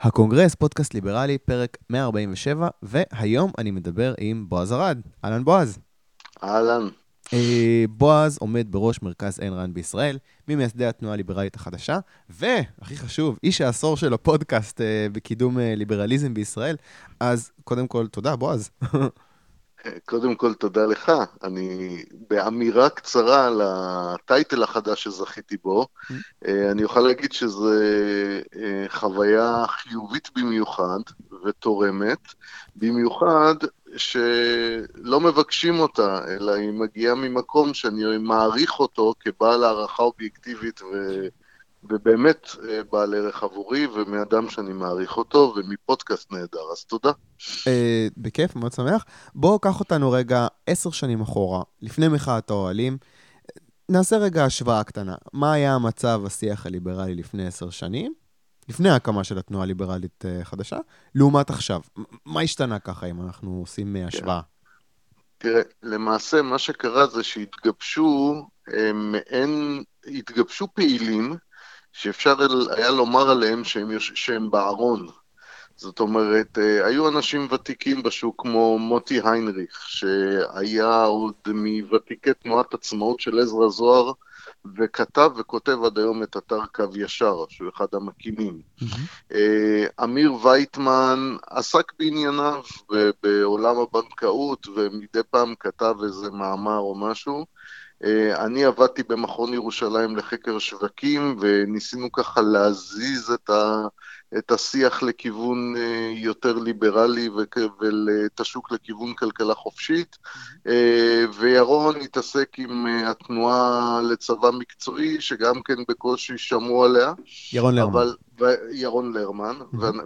הקונגרס, פודקאסט ליברלי, פרק 147, והיום אני מדבר עם בועז ארד. אהלן בועז. אהלן. אה, בועז עומד בראש מרכז איין ראנד בישראל, ממייסדי התנועה הליברלית החדשה, והכי חשוב, איש העשור של הפודקאסט אה, בקידום אה, ליברליזם בישראל. אז קודם כל, תודה, בועז. קודם כל, תודה לך. אני, באמירה קצרה על ה title החדש שזכיתי בו, אני אוכל להגיד שזו חוויה חיובית במיוחד ותורמת, במיוחד שלא מבקשים אותה, אלא היא מגיעה ממקום שאני מעריך אותו כבעל הערכה אובייקטיבית ו... ובאמת אה, בעל ערך עבורי, ומאדם שאני מעריך אותו, ומפודקאסט נהדר, אז תודה. אה, בכיף, מאוד שמח. בואו קח אותנו רגע עשר שנים אחורה, לפני מחאת האוהלים. נעשה רגע השוואה קטנה. מה היה המצב השיח הליברלי לפני עשר שנים, לפני ההקמה של התנועה הליברלית אה, חדשה, לעומת עכשיו? מה השתנה ככה, אם אנחנו עושים. השוואה? תראה, למעשה מה שקרה זה שהתגבשו מעין, התגבשו פעילים שאפשר היה לומר עליהם שהם, שהם בארון. זאת אומרת, אה, היו אנשים ותיקים בשוק כמו מוטי היינריך, שהיה עוד מוותיקי תנועת עצמאות של עזרא זוהר, וכתב וכותב עד היום את אתר קו ישר, שהוא אחד המקימים. Mm-hmm. אמיר וייטמן עסק בענייניו בעולם הבנקאות, ומדי פעם כתב איזה מאמר או משהו. אה, אני עבדתי במכון ירושלים לחקר שווקים, וניסינו ככה להזיז את, ה, את השיח לכיוון אה, יותר ליברלי ואת השוק לכיוון כלכלה חופשית, אה, וירון התעסק עם התנועה לצבא מקצועי, שגם כן בקושי שמעו עליה. ירון לרמן. אבל, ירון לרמן,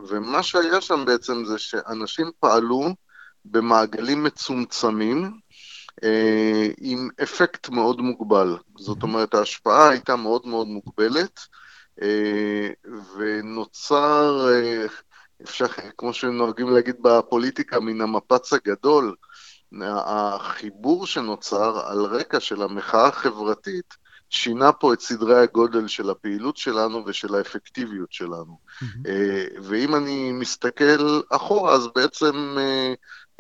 ומה שהיה שם בעצם זה שאנשים פעלו במעגלים מצומצמים, עם אפקט מאוד מוגבל. זאת אומרת, ההשפעה הייתה מאוד מאוד מוגבלת, אה, ונוצר, אה, אפשר, כמו שנוהגים להגיד בפוליטיקה, מן המפץ הגדול, החיבור שנוצר על רקע של המחאה החברתית, שינה פה את סדרי הגודל של הפעילות שלנו ושל האפקטיביות שלנו. Mm-hmm. ואם אני מסתכל אחורה, אז בעצם אה,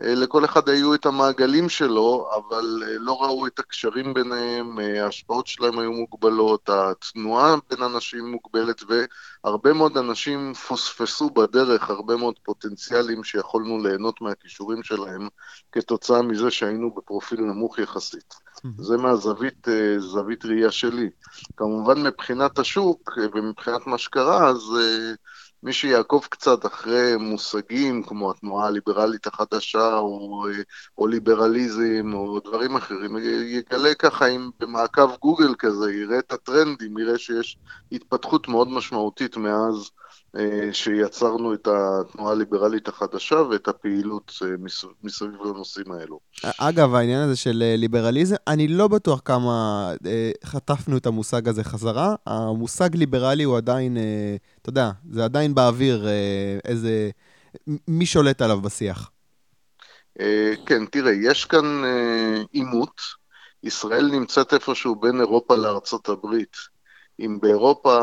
לכל אחד היו את המעגלים שלו, אבל אה, לא ראו את הקשרים ביניהם, אה, ההשפעות שלהם היו מוגבלות, התנועה בין אנשים מוגבלת, והרבה מאוד אנשים פוספסו בדרך, הרבה מאוד פוטנציאלים שיכולנו ליהנות מהכישורים שלהם, כתוצאה מזה שהיינו בפרופיל נמוך יחסית. זה מהזווית זווית ראייה שלי. כמובן מבחינת השוק ומבחינת מה שקרה, אז מי שיעקוב קצת אחרי מושגים כמו התנועה הליברלית החדשה או, או ליברליזם או דברים אחרים, יגלה ככה אם במעקב גוגל כזה, יראה את הטרנדים, יראה שיש התפתחות מאוד משמעותית מאז אה, שיצרנו את התנועה הליברלית החדשה ואת הפעילות אה, מסביב לנושאים האלו. אגב, העניין הזה של אה, ליברליזם, אני לא בטוח כמה חטפנו את המושג הזה חזרה. המושג ליברלי הוא עדיין, אתה יודע, זה עדיין באוויר, איזה... מי שולט עליו בשיח? כן, תראה, יש כאן עימות. ישראל נמצאת איפשהו בין אירופה לארצות הברית. אם באירופה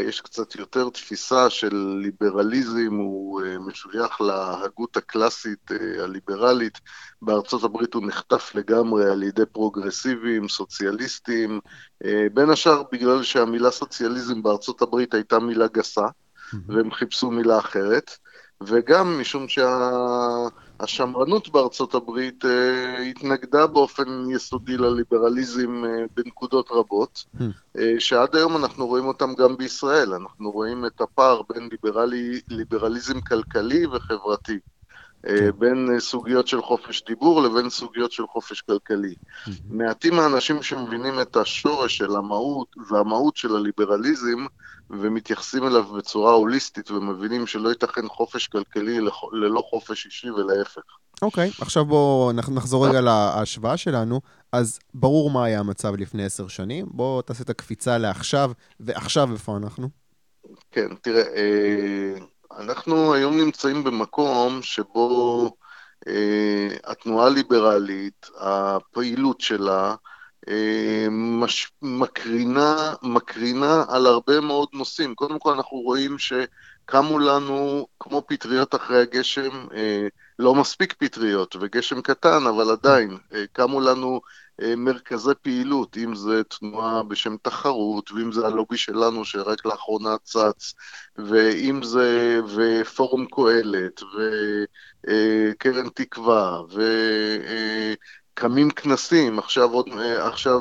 יש קצת יותר תפיסה של ליברליזם, הוא אה, משוייך להגות הקלאסית אה, הליברלית, בארצות הברית הוא נחטף לגמרי על ידי פרוגרסיבים, סוציאליסטים, אה, בין השאר בגלל שהמילה סוציאליזם בארצות הברית הייתה מילה גסה, והם חיפשו מילה אחרת, וגם משום שה... השמרנות בארצות הברית אה, התנגדה באופן יסודי לליברליזם אה, בנקודות רבות, hmm. אה, שעד היום אנחנו רואים אותם גם בישראל, אנחנו רואים את הפער בין ליברלי, ליברליזם כלכלי וחברתי. אה, כן. בין אה, סוגיות של חופש דיבור לבין סוגיות של חופש כלכלי. מעטים האנשים שמבינים את השורש של המהות והמהות של הליברליזם ומתייחסים אליו בצורה הוליסטית ומבינים שלא ייתכן חופש כלכלי ללא חופש אישי ולהפך. אוקיי, okay, עכשיו בואו נחזור רגע להשוואה שלנו. אז ברור מה היה המצב לפני עשר שנים, בואו תעשה את הקפיצה לעכשיו, ועכשיו איפה אנחנו? כן, תראה, אה, אנחנו היום נמצאים במקום שבו אה, התנועה הליברלית, הפעילות שלה, אה, מש, מקרינה, מקרינה על הרבה מאוד נושאים. קודם כל אנחנו רואים ש... קמו לנו כמו פטריות אחרי הגשם, אה, לא מספיק פטריות וגשם קטן, אבל עדיין, אה, קמו לנו מרכזי פעילות, אם זה תנועה בשם תחרות, ואם זה הלובי שלנו שרק לאחרונה צץ, ואם זה ופורום קהלת, וקרן תקווה, וקמים כנסים, עכשיו, עוד, עכשיו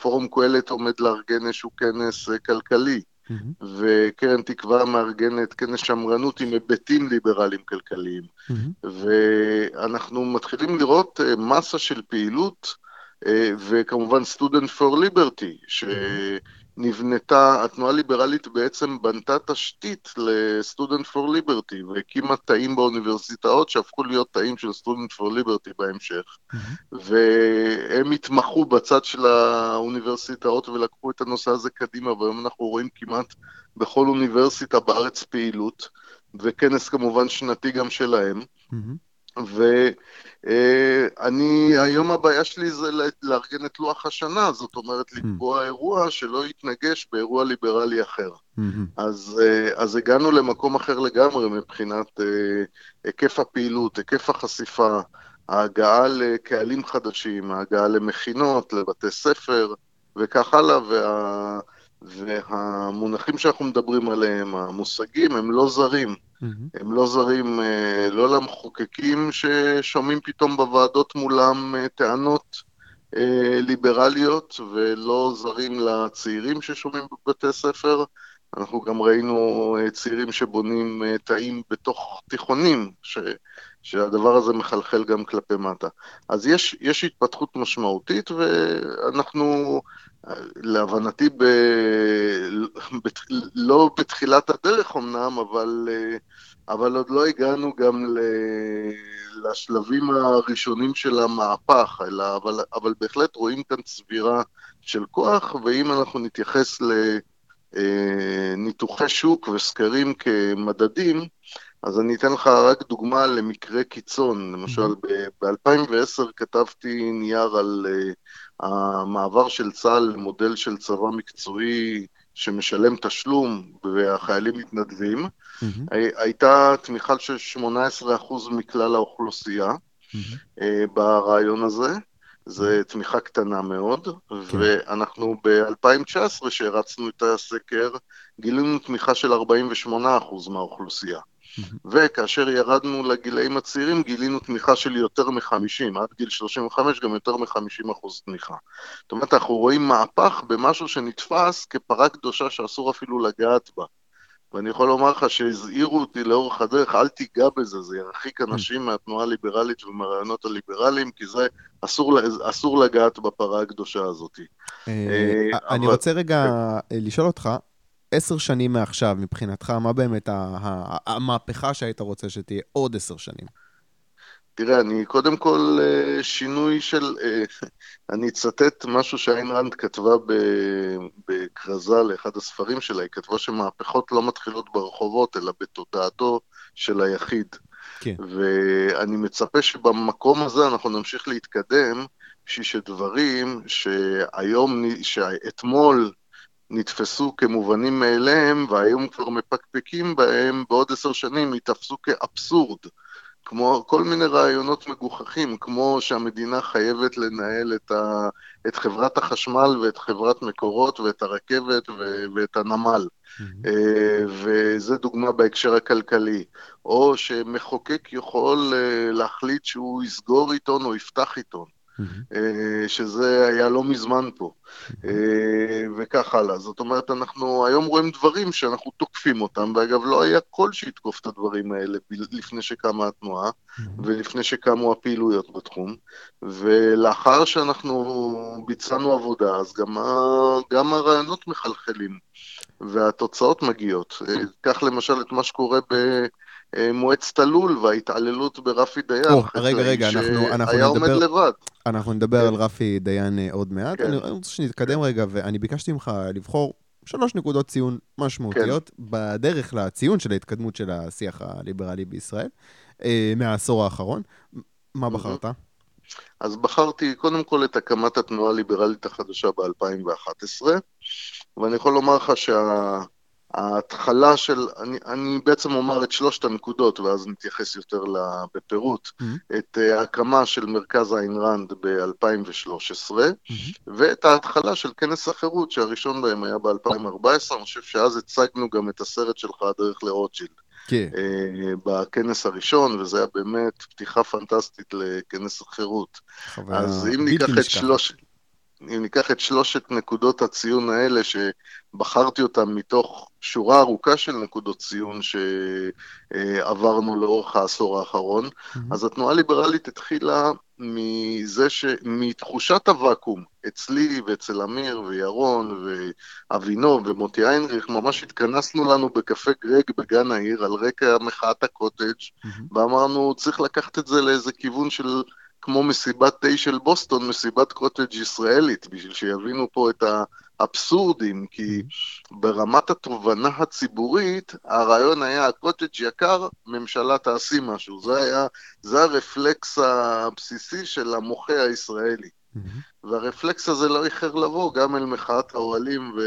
פורום קהלת עומד לארגן איזשהו כנס כלכלי. Mm-hmm. וקרן תקווה מארגנת כנס שמרנות עם היבטים ליברליים כלכליים. Mm-hmm. ואנחנו מתחילים לראות מסה של פעילות אה, וכמובן Student for Liberty, שנבנתה, התנועה הליברלית בעצם בנתה תשתית ל-Student for Liberty, והקימה תאים באוניברסיטאות שהפכו להיות תאים של Student for Liberty בהמשך. והם התמחו בצד של האוניברסיטאות ולקחו את הנושא הזה קדימה, והיום אנחנו רואים כמעט בכל אוניברסיטה בארץ פעילות, וכנס כמובן שנתי גם שלהם. Mm-hmm. ואני, היום הבעיה שלי זה לארגן את לוח השנה, זאת אומרת לקבוע אירוע שלא יתנגש באירוע ליברלי אחר. אז, אז הגענו למקום אחר לגמרי מבחינת היקף הפעילות, היקף החשיפה, ההגעה לקהלים חדשים, ההגעה למכינות, לבתי ספר וכך הלאה, וה... והמונחים שאנחנו מדברים עליהם, המושגים, הם לא זרים. Mm-hmm. הם לא זרים אה, לא למחוקקים ששומעים פתאום בוועדות מולם אה, טענות אה, ליברליות, ולא זרים לצעירים ששומעים בבתי ספר. אנחנו גם ראינו צעירים שבונים תאים בתוך תיכונים, ש, שהדבר הזה מחלחל גם כלפי מטה. אז יש, יש התפתחות משמעותית, ואנחנו להבנתי, ב... בת... לא בתחילת הדרך אמנם, אבל, אבל עוד לא הגענו גם ל... לשלבים הראשונים של המהפך, אלא, אבל, אבל בהחלט רואים כאן צבירה של כוח, ואם אנחנו נתייחס לניתוחי שוק וסקרים כמדדים, אז אני אתן לך רק דוגמה למקרה קיצון. למשל, ב-2010 כתבתי נייר על המעבר של צה"ל למודל של צבא מקצועי שמשלם תשלום והחיילים מתנדבים, mm-hmm. הייתה תמיכה של 18% מכלל האוכלוסייה mm-hmm. ברעיון הזה. זו תמיכה קטנה מאוד, כן. ואנחנו ב-2019, שהרצנו את הסקר, גילינו תמיכה של 48% מהאוכלוסייה. וכאשר ירדנו לגילאים הצעירים גילינו תמיכה של יותר מ-50, עד גיל 35 גם יותר מ-50 אחוז תמיכה. זאת אומרת, אנחנו רואים מהפך במשהו שנתפס כפרה קדושה שאסור אפילו לגעת בה. ואני יכול לומר לך שהזהירו אותי לאורך הדרך, אל תיגע בזה, זה ירחיק אנשים מהתנועה הליברלית ומהרעיונות הליברליים, כי זה אסור, אסור לגעת בפרה הקדושה הזאת. אה, אה, אני רוצה רגע. לשאול אותך, עשר שנים מעכשיו, מבחינתך, מה באמת המהפכה שהיית רוצה שתהיה עוד עשר שנים? תראה, אני קודם כל אה, שינוי של... אה, אני אצטט משהו שאיין רנד כתבה בכרזה לאחד הספרים שלה, היא כתבה שמהפכות לא מתחילות ברחובות, אלא בתודעתו של היחיד. כן. ואני מצפה שבמקום הזה אנחנו נמשיך להתקדם, בשביל שדברים שהיום, שאתמול נתפסו כמובנים מאליהם, והיום כבר מפקפקים בהם, בעוד עשר שנים ייתפסו כאבסורד. כמו כל מיני רעיונות מגוחכים, כמו שהמדינה חייבת לנהל את, ה, את חברת החשמל ואת חברת מקורות ואת הרכבת ו, ואת הנמל. Mm-hmm. וזה דוגמה בהקשר הכלכלי. או שמחוקק יכול אה, להחליט שהוא יסגור עיתון או יפתח עיתון. אה, שזה היה לא מזמן פה, אה, וכך הלאה. זאת אומרת, אנחנו היום רואים דברים שאנחנו תוקפים אותם, ואגב, לא היה קול שיתקוף את הדברים האלה לפני שקמה התנועה, ולפני שקמו הפעילויות בתחום, ולאחר שאנחנו ביצענו עבודה, אז גם, גם הרעיונות מחלחלים, והתוצאות מגיעות. אה, קח למשל את מה שקורה ב... מועצת הלול וההתעללות ברפי דיין. או, רגע, רגע, אנחנו, אנחנו היה נדבר... עומד לבד. אנחנו נדבר כן. על רפי דיין אה, עוד מעט. כן. אני רוצה שנתקדם רגע, ואני ביקשתי ממך לבחור שלוש נקודות ציון משמעותיות כן. בדרך לציון של ההתקדמות של השיח הליברלי בישראל, אה, מהעשור האחרון. מה בחרת? אז בחרתי קודם כל את הקמת התנועה הליברלית החדשה ב-2011, ואני יכול לומר לך שה... ההתחלה של, אני, אני בעצם אומר את שלושת הנקודות ואז נתייחס יותר לה, בפירוט, mm-hmm. את uh, ההקמה של מרכז איין ראנד ב-2013 mm-hmm. ואת ההתחלה של כנס החירות שהראשון בהם היה ב-2014, אני חושב שאז הצגנו גם את הסרט שלך הדרך לרוטשילד. כן. Uh, בכנס הראשון, וזה היה באמת פתיחה פנטסטית לכנס החירות. אז אם ניקח את שלוש... אם ניקח את שלושת נקודות הציון האלה, שבחרתי אותן מתוך שורה ארוכה של נקודות ציון שעברנו לאורך העשור האחרון, mm-hmm. אז התנועה הליברלית התחילה מזה ש... מתחושת הוואקום, אצלי ואצל אמיר וירון ואבינוב ומוטי איינריך, ממש התכנסנו לנו בקפה גרג בגן העיר על רקע מחאת הקוטג' mm-hmm. ואמרנו, צריך לקחת את זה לאיזה כיוון של כמו מסיבת תה של בוסטון, מסיבת קוטג' ישראלית, בשביל שיבינו פה את האבסורדים, כי ברמת התובנה הציבורית, הרעיון היה הקוטג' יקר, ממשלה תעשי משהו. זה היה, זה הרפלקס הבסיסי של המוחה הישראלי. והרפלקס הזה לא איחר לבוא גם אל מחאת האוהלים ו...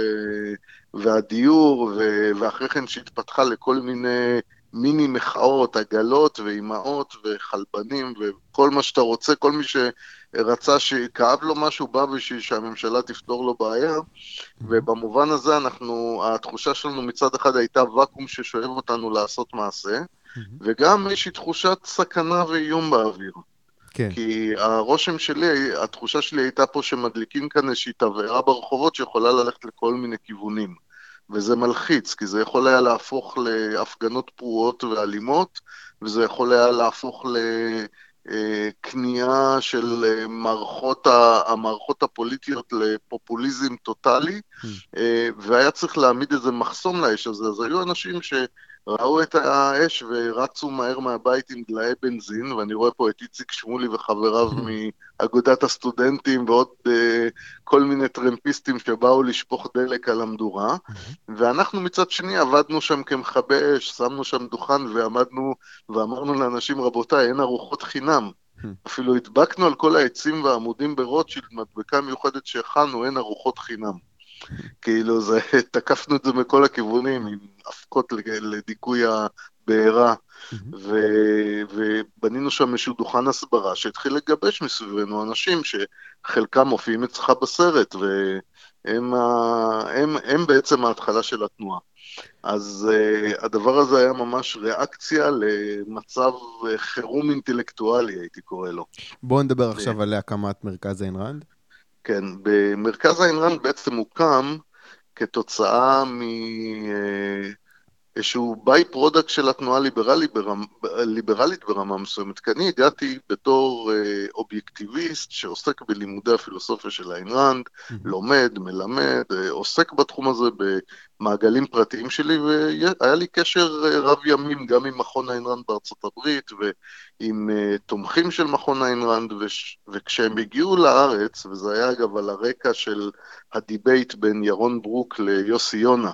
והדיור, ו... ואחרי כן שהתפתחה לכל מיני מיני מחאות, עגלות ואימהות וחלבנים וכל מה שאתה רוצה, כל מי שרצה שכאב לו משהו בא בשביל שהממשלה תפתור לו בעיה, ובמובן הזה אנחנו, התחושה שלנו מצד אחד הייתה ואקום ששואב אותנו לעשות מעשה, וגם איזושהי תחושת סכנה ואיום באוויר. כן. כי הרושם שלי, התחושה שלי הייתה פה שמדליקים כאן איזושהי תבערה ברחובות שיכולה ללכת לכל מיני כיוונים. וזה מלחיץ, כי זה יכול היה להפוך להפגנות פרועות ואלימות, וזה יכול היה להפוך לכניעה של מערכות, המערכות הפוליטיות לפופוליזם טוטאלי, mm. והיה צריך להעמיד איזה מחסום לאש הזה, אז היו אנשים ש... ראו את האש ורצו מהר מהבית עם דלאי בנזין, ואני רואה פה את איציק שמולי וחבריו מאגודת הסטודנטים ועוד uh, כל מיני טרמפיסטים שבאו לשפוך דלק על המדורה, ואנחנו מצד שני עבדנו שם כמכבי אש, שמנו שם דוכן ועמדנו ואמרנו לאנשים, רבותיי, אין ארוחות חינם. אפילו הדבקנו על כל העצים והעמודים ברוטשילד מדבקה מיוחדת שהכנו, אין ארוחות חינם. כאילו, זה, תקפנו את זה מכל הכיוונים, עם אבקות לדיכוי הבעירה, ו, ובנינו שם איזשהו דוכן הסברה שהתחיל לגבש מסביבנו אנשים שחלקם מופיעים אצלך בסרט, והם ה, הם, הם בעצם ההתחלה של התנועה. אז uh, הדבר הזה היה ממש ריאקציה למצב uh, חירום אינטלקטואלי, הייתי קורא לו. בואו נדבר עכשיו על הקמת מרכז איין ראנד. כן, במרכז ראנד בעצם הוקם כתוצאה מ... איזשהו by-product של התנועה הליברלית ברמ, ליברלית ברמה מסוימת, כי אני הגעתי בתור אה, אובייקטיביסט שעוסק בלימודי הפילוסופיה של איין ראנד, mm-hmm. לומד, מלמד, אה, עוסק בתחום הזה במעגלים פרטיים שלי, והיה לי קשר אה, רב ימים גם עם מכון איין ראנד בארצות הברית ועם אה, תומכים של מכון איין ראנד, וש, וכשהם הגיעו לארץ, וזה היה אגב על הרקע של ה debate בין ירון ברוק ליוסי יונה,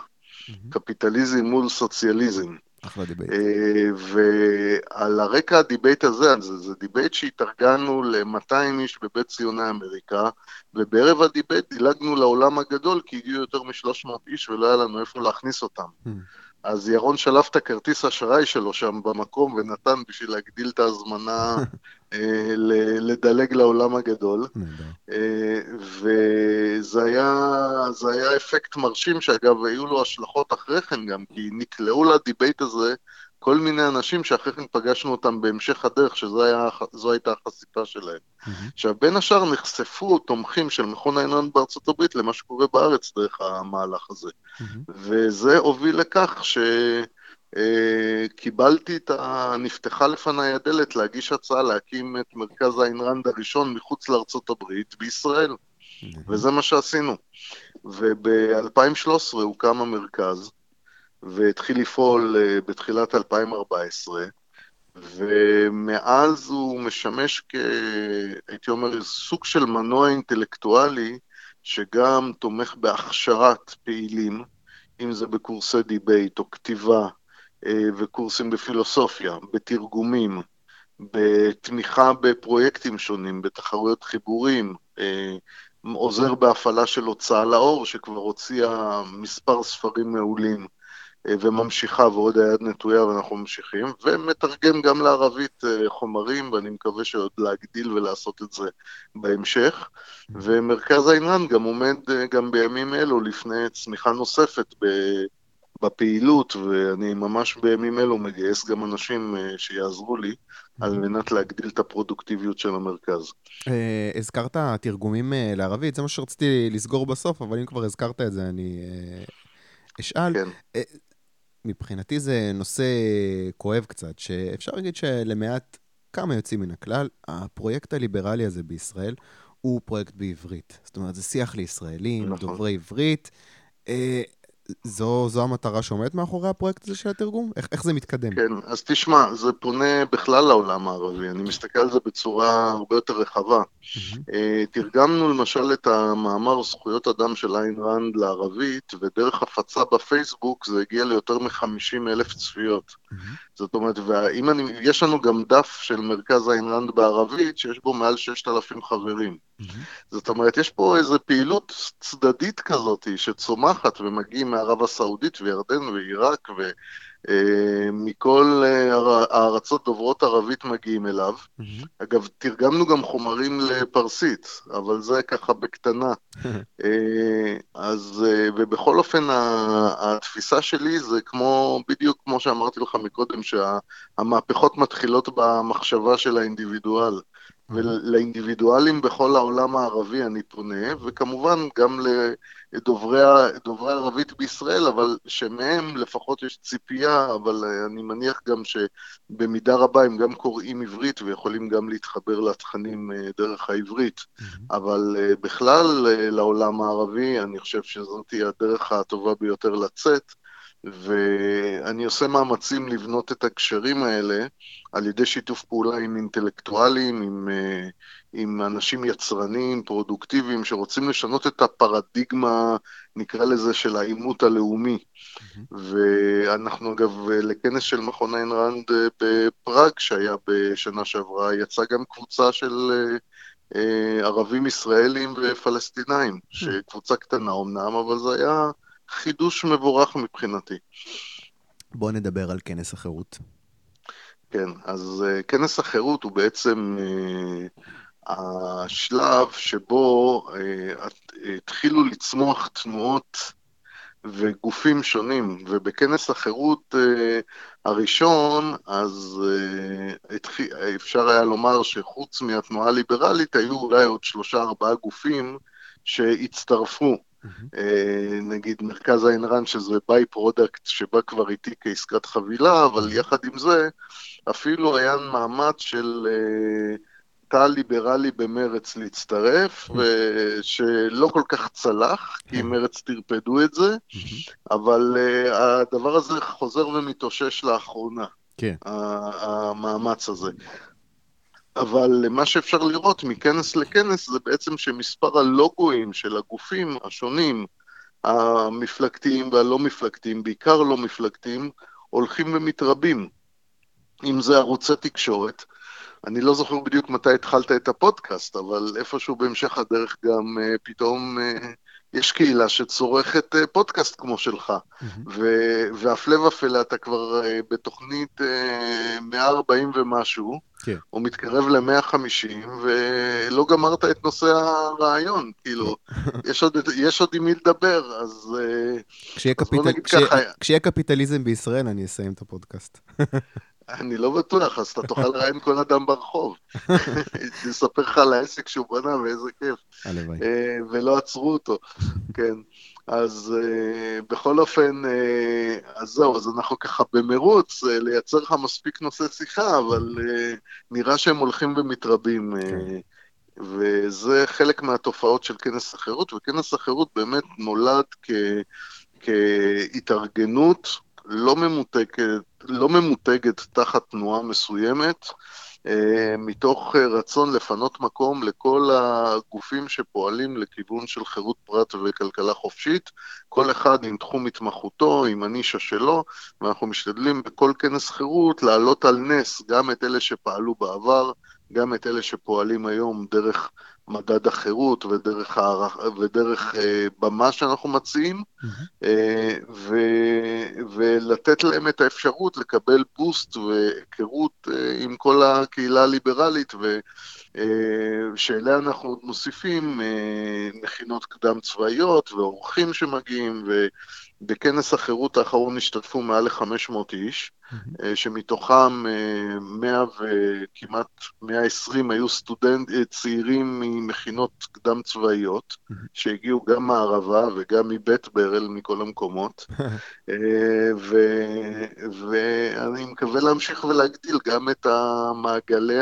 קפיטליזם מול סוציאליזם. אחלה debate. אה, ועל הרקע ה debate הזה, זה, זה debate שהתארגנו ל-200 איש בבית ציוני אמריקה, ובערב ה debate דילגנו לאולם הגדול, כי הגיעו יותר מ-300 איש ולא היה לנו איפה להכניס אותם. אז ירון שלף את הכרטיס אשראי שלו שם במקום ונתן בשביל להגדיל את ההזמנה אה, לדלג לעולם הגדול. אה, וזה היה, היה אפקט מרשים, שאגב, היו לו השלכות אחרי כן גם, כי נקלעו לדיבייט הזה כל מיני אנשים שאחרי כן פגשנו אותם בהמשך הדרך, שזו הייתה החשיפה שלהם. Mm-hmm. עכשיו, בין השאר נחשפו תומכים של מכון העינן בארצות הברית למה שקורה בארץ דרך המהלך הזה. Mm-hmm. וזה הוביל לכך שקיבלתי אה, את ה... נפתחה לפניי הדלת להגיש הצעה להקים את מרכז איין ראנד הראשון מחוץ לארצות הברית בישראל. Mm-hmm. וזה מה שעשינו. וב-2013 הוקם המרכז. והתחיל לפעול אה, בתחילת 2014, ומאז הוא משמש כ... הייתי אומר, סוג של מנוע אינטלקטואלי, שגם תומך בהכשרת פעילים, אם זה בקורסי debate או כתיבה, אה, וקורסים בפילוסופיה, בתרגומים, בתמיכה בפרויקטים שונים, בתחרויות חיבורים, אה, עוזר בהפעלה של הוצאה לאור, שכבר הוציאה מספר ספרים מעולים. אה, וממשיכה ועוד היד נטויה ואנחנו ממשיכים, ומתרגם גם לערבית אה, חומרים, ואני מקווה שעוד להגדיל ולעשות את זה בהמשך. ומרכז העניין גם עומד אה, גם בימים אלו לפני צמיחה נוספת בפעילות, ואני ממש בימים אלו מגייס גם אנשים שיעזרו לי על מנת להגדיל את הפרודוקטיביות של המרכז. הזכרת תרגומים לערבית, זה מה שרציתי לסגור בסוף, אבל אם כבר הזכרת את זה, אני אשאל. כן. מבחינתי זה נושא כואב קצת, שאפשר להגיד שלמעט כמה יוצאים מן הכלל, הפרויקט הליברלי הזה בישראל הוא פרויקט בעברית. זאת אומרת, זה שיח לישראלים, נכון. דוברי עברית. זו, זו המטרה שעומדת מאחורי הפרויקט הזה של התרגום? איך, איך זה מתקדם? כן, אז תשמע, זה פונה בכלל לעולם הערבי, אני מסתכל על זה בצורה הרבה יותר רחבה. Mm-hmm. תרגמנו למשל את המאמר זכויות אדם של איין ראנד לערבית, ודרך הפצה בפייסבוק זה הגיע ליותר מ-50 אלף צפיות. Mm-hmm. זאת אומרת, ואם אני, יש לנו גם דף של מרכז איין בערבית, שיש בו מעל 6,000 חברים. Mm-hmm. זאת אומרת, יש פה איזו פעילות צדדית כזאת שצומחת ומגיעים מערב הסעודית וירדן ועיראק ומכל אה, הארצות דוברות ערבית מגיעים אליו. Mm-hmm. אגב, תרגמנו גם חומרים לפרסית, אבל זה ככה בקטנה. אה, אז, אה, ובכל אופן, התפיסה שלי זה כמו, בדיוק כמו שאמרתי לך מקודם, שהמהפכות מתחילות במחשבה של האינדיבידואל. ולאינדיבידואלים בכל העולם הערבי אני פונה, וכמובן גם לדוברי ערבית בישראל, אבל שמהם לפחות יש ציפייה, אבל אני מניח גם שבמידה רבה הם גם קוראים עברית ויכולים גם להתחבר לתכנים אה, דרך העברית. אבל אה, בכלל אה, לעולם הערבי, אני חושב שזאת תהיה הדרך הטובה ביותר לצאת. ואני עושה מאמצים לבנות את הקשרים האלה על ידי שיתוף פעולה עם אינטלקטואלים, עם, אה, עם אנשים יצרנים, פרודוקטיביים, שרוצים לשנות את הפרדיגמה, נקרא לזה, של העימות הלאומי. Mm-hmm. ואנחנו אגב, לכנס של מכון איין ראנד אה, בפראג, שהיה בשנה שעברה, יצאה גם קבוצה של אה, ערבים ישראלים ופלסטינאים, mm-hmm. שקבוצה קטנה אמנם, אבל זה היה... חידוש מבורך מבחינתי. בואו נדבר על כנס החירות. כן, אז uh, כנס החירות הוא בעצם uh, השלב שבו uh, התחילו לצמוח תנועות וגופים שונים, ובכנס החירות uh, הראשון, אז uh, התחיל, אפשר היה לומר שחוץ מהתנועה הליברלית, היו אולי עוד שלושה ארבעה גופים שהצטרפו. אה, נגיד מרכז איין ראנד, שזה by-product שבא כבר איתי כעסקת חבילה, אבל יחד עם זה, אפילו היה מאמץ של אה, תא ליברלי במרץ להצטרף, ושלא כל כך צלח, כי מרץ טרפדו את זה, אבל אה, הדבר הזה חוזר ומתאושש לאחרונה. כן. המאמץ הזה. אבל מה שאפשר לראות מכנס לכנס זה בעצם שמספר הלוגויים של הגופים השונים, המפלגתיים והלא מפלגתיים, בעיקר לא מפלגתיים, הולכים ומתרבים. אם זה ערוצי תקשורת, אני לא זוכר בדיוק מתי התחלת את הפודקאסט, אבל איפשהו בהמשך הדרך גם uh, פתאום uh, יש קהילה שצורכת uh, פודקאסט כמו שלך. Mm-hmm. והפלא ופלא, אתה כבר uh, בתוכנית uh, 140 ומשהו, כן. הוא מתקרב ל-150, ולא גמרת את נושא הרעיון, כאילו, יש עוד, יש עוד עם מי לדבר, אז... כשיהיה, אז קפיטל... כש... ככה... כשיהיה קפיטליזם בישראל, אני אסיים את הפודקאסט. אני לא בטוח, אז אתה תוכל לראיין כל אדם ברחוב. נספר לך על העסק שהוא בנה ואיזה כיף. הלוואי. אה, ולא עצרו אותו, כן. אז uh, בכל אופן, uh, אז זהו, אז אנחנו ככה במרוץ uh, לייצר לך מספיק נושא שיחה, אבל uh, נראה שהם הולכים ומתרבים. Uh, וזה חלק מהתופעות של כנס החירות, וכנס החירות באמת נולד כ, כהתארגנות לא ממותגת, לא ממותגת תחת תנועה מסוימת, אה, מתוך אה, רצון לפנות מקום לכל הגופים שפועלים לכיוון של חירות פרט וכלכלה חופשית, כל אחד עם תחום התמחותו, עם הנישה שלו, ואנחנו משתדלים בכל כנס חירות להעלות על נס גם את אלה שפעלו בעבר גם את אלה שפועלים היום דרך מדד החירות ודרך, הערכ... ודרך אה, במה שאנחנו מציעים, אה, ו... ולתת להם את האפשרות לקבל בוסט והיכרות אה, עם כל הקהילה הליברלית, ושאליה אה, אנחנו עוד מוסיפים אה, מכינות קדם צבאיות ואורחים שמגיעים, ובכנס החירות האחרון השתתפו מעל ל-500 איש. אה, שמתוכם 100 אה, וכמעט 120 היו סטודנט, אה, צעירים ממכינות קדם צבאיות, שהגיעו גם מהערבה וגם מבית ברל, מכל המקומות. ו, ואני מקווה להמשיך ולהגדיל גם את המעגלי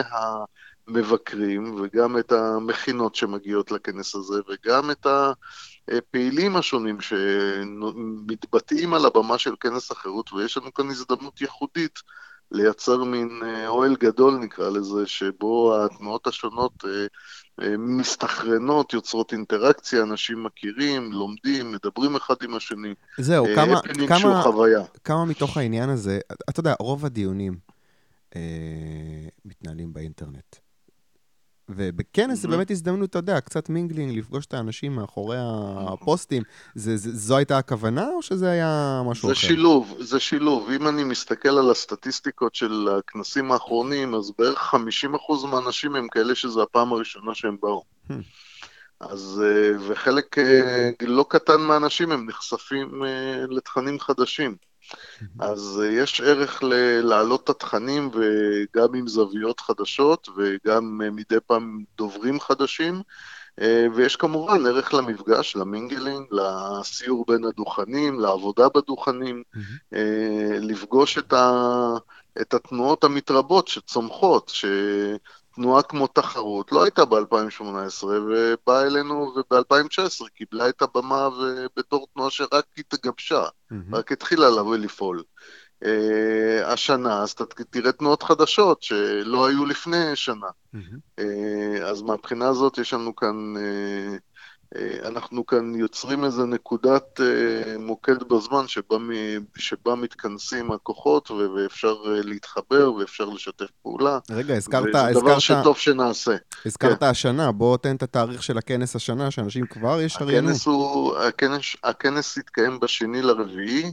המבקרים וגם את המכינות שמגיעות לכנס הזה וגם את ה... הפעילים השונים שמתבטאים על הבמה של כנס החירות, ויש לנו כאן הזדמנות ייחודית לייצר מין אה, אוהל גדול נקרא לזה, שבו התנועות השונות אה, אה, מסתנכרנות, יוצרות אינטראקציה, אנשים מכירים, לומדים, מדברים אחד עם השני. זהו, כמה, כמה, כמה מתוך העניין הזה, אתה יודע, רוב הדיונים אה, מתנהלים באינטרנט. ובכנס זה באמת הזדמנות, אתה יודע, קצת mingling, לפגוש את האנשים מאחורי הפוסטים. זה, זה, זו הייתה הכוונה, או שזה היה משהו זה אחר? זה שילוב, זה שילוב. אם אני מסתכל על הסטטיסטיקות של הכנסים האחרונים, אז בערך 50% מהאנשים הם כאלה שזו הפעם הראשונה שהם באו. Hmm. אז, אה, וחלק אה, לא קטן מהאנשים הם נחשפים אה, לתכנים חדשים. אז אה, יש ערך להעלות את התכנים וגם עם זוויות חדשות וגם אה, מדי פעם דוברים חדשים. אה, ויש כמובן ערך למפגש, למינגלינג, לסיור בין הדוכנים, לעבודה בדוכנים, לפגוש את, ה, את התנועות המתרבות שצומחות, ש, תנועה כמו תחרות לא הייתה ב-2018, ובאה אלינו וב-2019 קיבלה את הבמה בתור תנועה שרק התגבשה, mm-hmm. רק התחילה לבוא לפעול. Uh, השנה, אז אתה תראה תנועות חדשות שלא היו לפני שנה. Mm-hmm. Uh, אז מהבחינה הזאת יש לנו כאן uh, אה, אנחנו כאן יוצרים איזה נקודת אה, מוקד בזמן שבה, שבה מתכנסים הכוחות ואפשר אה, להתחבר ואפשר לשתף פעולה. רגע, הזכרת... וזה הזכרת, דבר שטוב שנעשה. הזכרת כן. השנה, בוא תן את התאריך של הכנס השנה, שאנשים כבר ישריינו. הכנס, הוא, הכנס, הכנס יתקיים בשני לרביעי.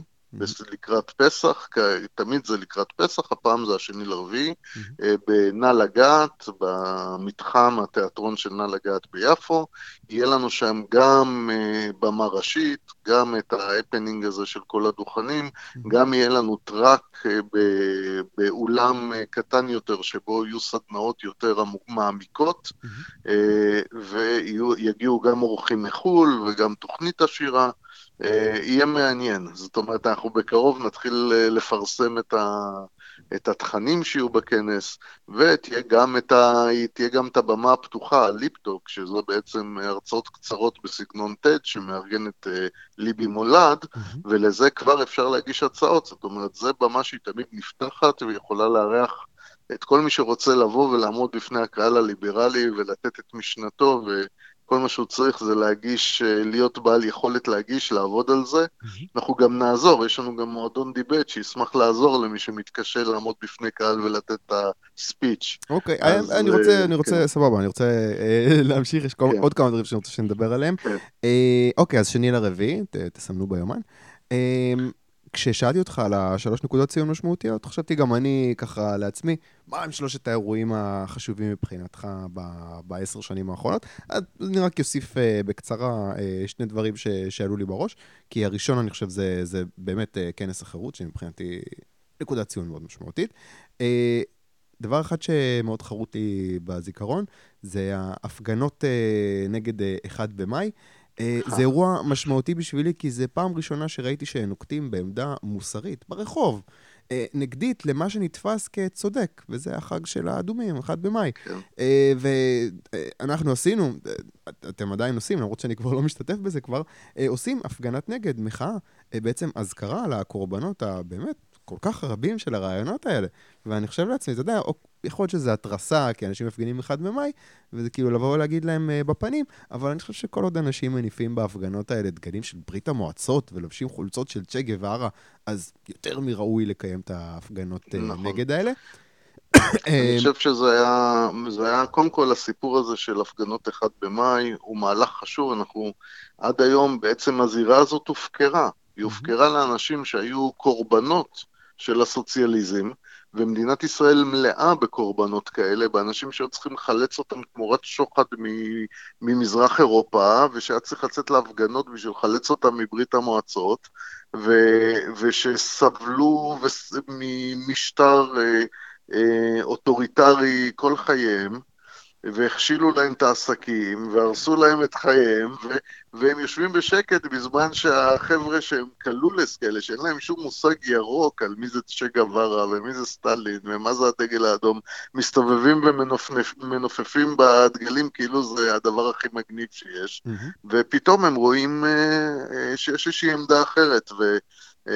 לקראת פסח, תמיד זה לקראת פסח, הפעם זה השני לרביעי, mm-hmm. בנא לגעת, במתחם התיאטרון של נא לגעת ביפו. יהיה לנו שם גם אה, במה ראשית, גם את ההפנינג הזה של כל הדוכנים. גם יהיה לנו track אה, באולם קטן יותר, שבו יהיו סדנאות יותר מעמיקות, ויגיעו גם אורחים מחו"ל וגם תוכנית עשירה. אה, יהיה מעניין. זאת אומרת, אנחנו בקרוב נתחיל אה, לפרסם את, ה, את התכנים שיהיו בכנס, ותהיה גם את, ה, גם את הבמה הפתוחה, הליפטוק, שזו בעצם הרצאות קצרות בסגנון TED, שמארגנת uh, ליבי מולד, mm-hmm. ולזה כבר אפשר להגיש הצעות. זאת אומרת, זו במה שהיא תמיד נפתחת ויכולה לארח את כל מי שרוצה לבוא ולעמוד בפני הקהל הליברלי ולתת את משנתו, ו... כל מה שהוא צריך זה להגיש, אה, להיות בעל יכולת להגיש, לעבוד על זה. אנחנו גם נעזור, יש לנו גם מועדון דיבט שישמח לעזור למי שמתקשה לעמוד בפני קהל ולתת את הספיץ'. אוקיי, אז, אני רוצה, אה, אני רוצה, כן. סבבה, אני רוצה אה, להמשיך, יש כן. עוד כמה דברים שאני רוצה שנדבר עליהם. כן. אוקיי, אז שני לרביעי, תסמנו ביומן. אה, כששאלתי אותך על השלוש נקודות ציון משמעותיות, חשבתי גם אני ככה לעצמי, מה הם שלושת האירועים החשובים מבחינתך בעשר שנים האחרונות? אני רק אוסיף uh, בקצרה uh, שני דברים ש, שעלו לי בראש, כי הראשון, אני חושב, זה, זה באמת uh, כנס החירות, שמבחינתי נקודת ציון מאוד משמעותית. Uh, דבר אחד שמאוד חרוט לי בזיכרון, זה ההפגנות uh, נגד uh, 1 במאי. אה, זה אירוע משמעותי בשבילי, כי זה פעם ראשונה שראיתי שנוקטים בעמדה מוסרית ברחוב. אה, נגדית למה שנתפס כצודק, וזה החג של האדומים, 1 במאי. כן. אה, ואנחנו עשינו, אתם עדיין עושים, למרות שאני כבר לא משתתף בזה כבר, עושים הפגנת נגד, מחאה, בעצם אזכרה לקורבנות הבאמת כל כך רבים של הרעיונות האלה. ואני חושב לעצמי, אתה יודע, יכול להיות שזה התרסה, כי אנשים מפגינים אחד במאי, וזה כאילו לבוא ולהגיד להם uh, בפנים, אבל אני חושב שכל עוד אנשים מניפים בהפגנות האלה דגלים של ברית המועצות ולובשים חולצות של צ'ה גווארה, אז יותר מראוי לקיים את ההפגנות uh, נכון. נגד האלה. אני חושב שזה היה, זה היה, קודם כל הסיפור הזה של הפגנות אחד במאי הוא מהלך חשוב, אנחנו עד היום בעצם הזירה הזאת הופקרה, היא הופקרה לאנשים שהיו קורבנות של הסוציאליזם, ומדינת ישראל מלאה בקורבנות כאלה, באנשים שהיו צריכים לחלץ אותם תמורת שוחד ממזרח אירופה, שהיה צריך לצאת להפגנות בשביל לחלץ אותם מברית המועצות, ו, ושסבלו ממשטר אה, אה, אוטוריטרי כל חייהם, והכשילו להם את העסקים, והרסו להם את חייהם, ו- והם יושבים בשקט בזמן שהחבר'ה שהם clueless כאלה, שאין להם שום מושג ירוק על מי זה צ'ה גווארה ומי זה סטלין ומה זה הדגל האדום, מסתובבים ומנופפים בדגלים כאילו זה הדבר הכי מגניב שיש, mm-hmm. ופתאום הם רואים uh, שיש איזושהי עמדה אחרת, ו... Uh,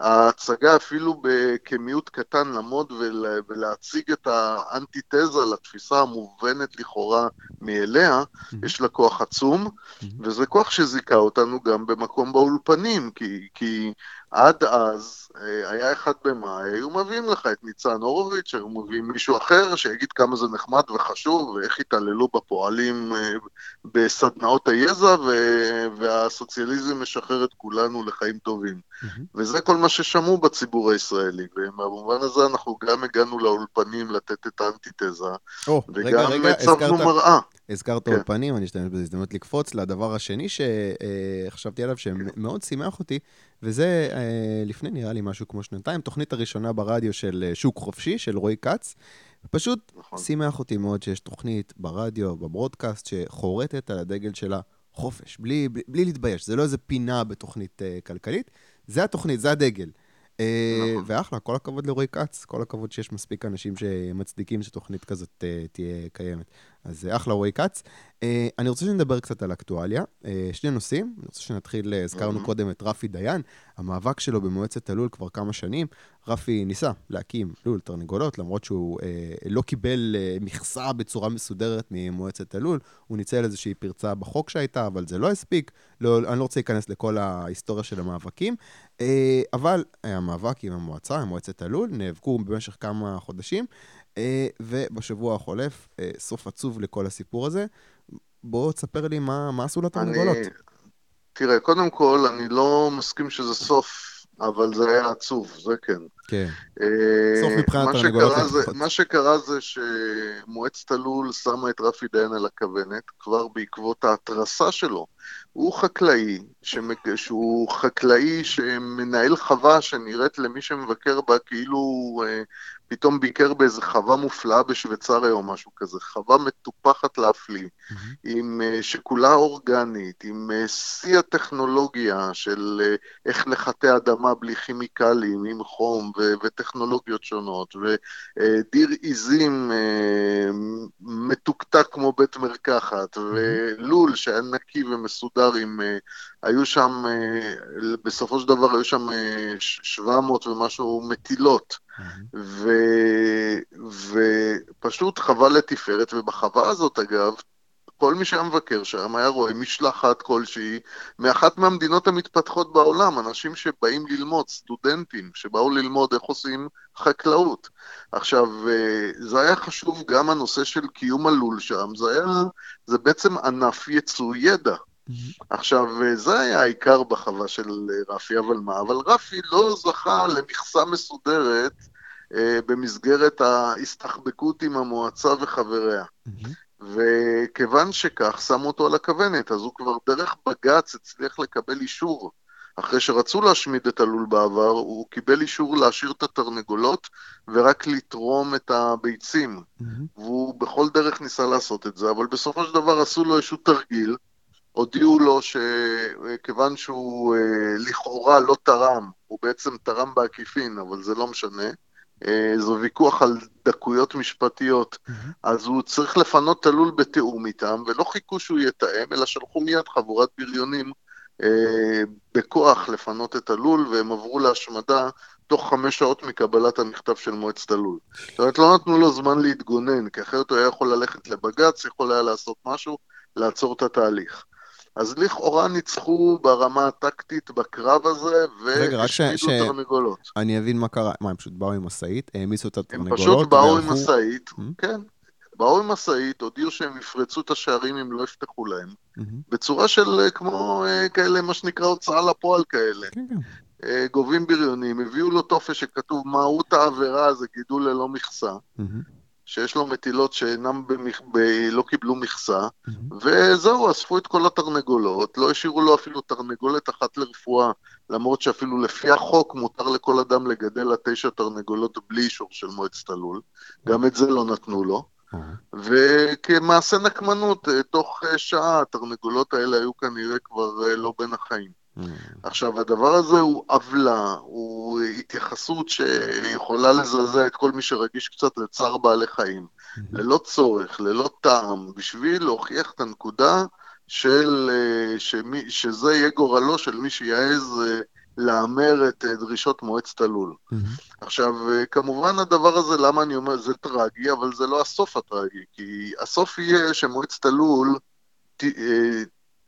ההצגה אפילו כמיעוט קטן לעמוד ולה, ולהציג את האנטיתזה לתפיסה המובנת לכאורה מאליה, mm-hmm. יש לה כוח עצום, mm-hmm. וזה כוח שזיכה אותנו גם במקום באולפנים, כי, כי עד אז אה, היה אחד במאי, היו מביאים לך את ניצן הורוביץ, היו מביאים מישהו אחר שיגיד כמה זה נחמד וחשוב, ואיך התעללו בפועלים אה, בסדנאות היזע, והסוציאליזם משחרר את כולנו לחיים טובים. Mm-hmm. וזה כל מה ששמעו בציבור הישראלי, ובמובן הזה אנחנו גם הגענו לאולפנים לתת את האנטיתזה, oh, וגם הצבנו מראה. הזכרת כן. אולפנים, אני אשתמש בזה הזדמנות לקפוץ לדבר השני שחשבתי עליו, שמאוד שימח אותי, וזה אה, לפני נראה לי משהו כמו שנתיים, תוכנית הראשונה ברדיו של אה, שוק חופשי, של רועי כץ. פשוט נכון. שימח אותי מאוד שיש תוכנית ברדיו, בברודקאסט, שחורטת על הדגל שלה חופש, בלי, בלי, בלי להתבייש. זה לא איזה פינה בתוכנית uh, כלכלית, זה התוכנית, זה הדגל. נכון. ואחלה, כל הכבוד לרועי כץ, כל הכבוד שיש מספיק אנשים שמצדיקים שתוכנית כזאת תהיה קיימת. אז אחלה רועי כץ. אה, אני רוצה שנדבר קצת על אקטואליה. אה, שני נושאים, אני רוצה שנתחיל, אה, הזכרנו mm-hmm. קודם את רפי דיין, המאבק שלו במועצת הלול כבר כמה שנים. רפי ניסה להקים לול תרנגולות, למרות שהוא אה, לא קיבל אה, מכסה בצורה מסודרת ממועצת הלול. הוא ניצל איזושהי פרצה בחוק שהייתה, אבל זה לא הספיק. לא, אני לא רוצה להיכנס לכל ההיסטוריה של המאבקים, אה, אבל היה מאבק עם המועצה, עם מועצת הלול, נאבקו במשך כמה חודשים. אה, ובשבוע החולף, אה, סוף עצוב לכל הסיפור הזה. בוא תספר לי מה, מה עשו לתרנגולות. אני... תראה, קודם כל, אני לא מסכים שזה סוף, אבל זה היה עצוב, זה כן. כן. אה, סוף מבחינת התרנגולות. מה שקרה זה שמועצת הלול שמה את רפי דיין על הכוונת, כבר בעקבות ההתרסה שלו. הוא חקלאי. שהוא חקלאי שמנהל חווה שנראית למי שמבקר בה כאילו אה, פתאום ביקר באיזה חווה מופלאה בשוויצריה או משהו כזה, חווה מטופחת להפליא, mm-hmm. עם, uh, שכולה אורגנית, עם uh, שיא הטכנולוגיה של uh, איך לחטא אדמה בלי כימיקלים, עם חום ו- וטכנולוגיות שונות, ודיר עיזים מתוקתק כמו בית מרקחת, mm-hmm. ולול שהיה נקי ומסודר עם... היו שם, בסופו של דבר היו שם 700 ומשהו מטילות. ו... ופשוט חווה לתפארת, ובחווה הזאת, אגב, כל מי שהיה מבקר שם היה רואה משלחת כלשהי מאחת מהמדינות המתפתחות בעולם, אנשים שבאים ללמוד, סטודנטים שבאו ללמוד איך עושים חקלאות. עכשיו, זה היה חשוב גם הנושא של קיום הלול שם, זה היה, זה בעצם ענף ייצוא ידע. עכשיו, זה היה העיקר בחווה של רפי, אבל מה? אבל רפי לא זכה למכסה מסודרת אה, במסגרת ההסתחבקות עם המועצה וחבריה. Mm-hmm. וכיוון שכך, שמו אותו על הכוונת, אז הוא כבר דרך בג"ץ הצליח לקבל אישור. אחרי שרצו להשמיד את הלול בעבר, הוא קיבל אישור להשאיר את התרנגולות ורק לתרום את הביצים. Mm-hmm. והוא בכל דרך ניסה לעשות את זה, אבל בסופו של דבר עשו לו איזשהו תרגיל, הודיעו לו שכיוון שהוא אה, לכאורה לא תרם, הוא בעצם תרם בעקיפין, אבל זה לא משנה. אה, זה ויכוח על דקויות משפטיות, mm-hmm. אז הוא צריך לפנות את הלול בתיאום איתם, ולא חיכו שהוא יתאם, אלא שלחו מיד חבורת בריונים אה, בכוח לפנות את הלול, והם עברו להשמדה תוך חמש שעות מקבלת המכתב של מועצת הלול. זאת אומרת, לא נתנו לו זמן להתגונן, כי אחרת הוא היה יכול ללכת לבג"ץ, יכול היה לעשות משהו, לעצור את התהליך. אז לכאורה ניצחו ברמה הטקטית בקרב הזה, והשמידו ש- תרנגולות. אני אבין מה קרה. מה, הם פשוט באו עם משאית, העמיסו את הם התרנגולות, פשוט באו עם משאית, Mhm. כן, באו עם משאית, הודיעו שהם יפרצו את השערים אם לא יפתחו להם, מהמם. בצורה של אה, כמו אה, כאלה, מה שנקרא הוצאה לפועל כאלה. כן, כן. אה, גובים בריונים, הביאו לו טופס שכתוב מהות העבירה זה גידול ללא מכסה, מהמם. שיש לו מטילות שאינם במכ... ב... לא קיבלו מכסה, מהמם. וזהו, אספו את כל התרנגולות, לא השאירו לו אפילו תרנגולת אחת לרפואה, למרות שאפילו לפי החוק מותר לכל אדם לגדל עד תשע תרנגולות בלי אישור של מועצת הלול, גם את זה לא נתנו לו, אה, וכמעשה נקמנות, אה, תוך אה, שעה התרנגולות האלה היו כנראה כבר לא בין החיים. אה. עכשיו, הדבר הזה הוא עוולה, הוא התייחסות שיכולה לזעזע את כל מי שרגיש קצת לצער בעלי חיים. ללא צורך, ללא טעם, בשביל להוכיח את הנקודה של, אה, שמי, שזה יהיה גורלו של מי שיעז אה, להמר את אה, דרישות מועצת הלול. מהמם. עכשיו, כמובן הדבר הזה, למה אני אומר, זה טרגי, אבל זה לא הסוף הטרגי, כי הסוף יהיה שמועצת הלול ת,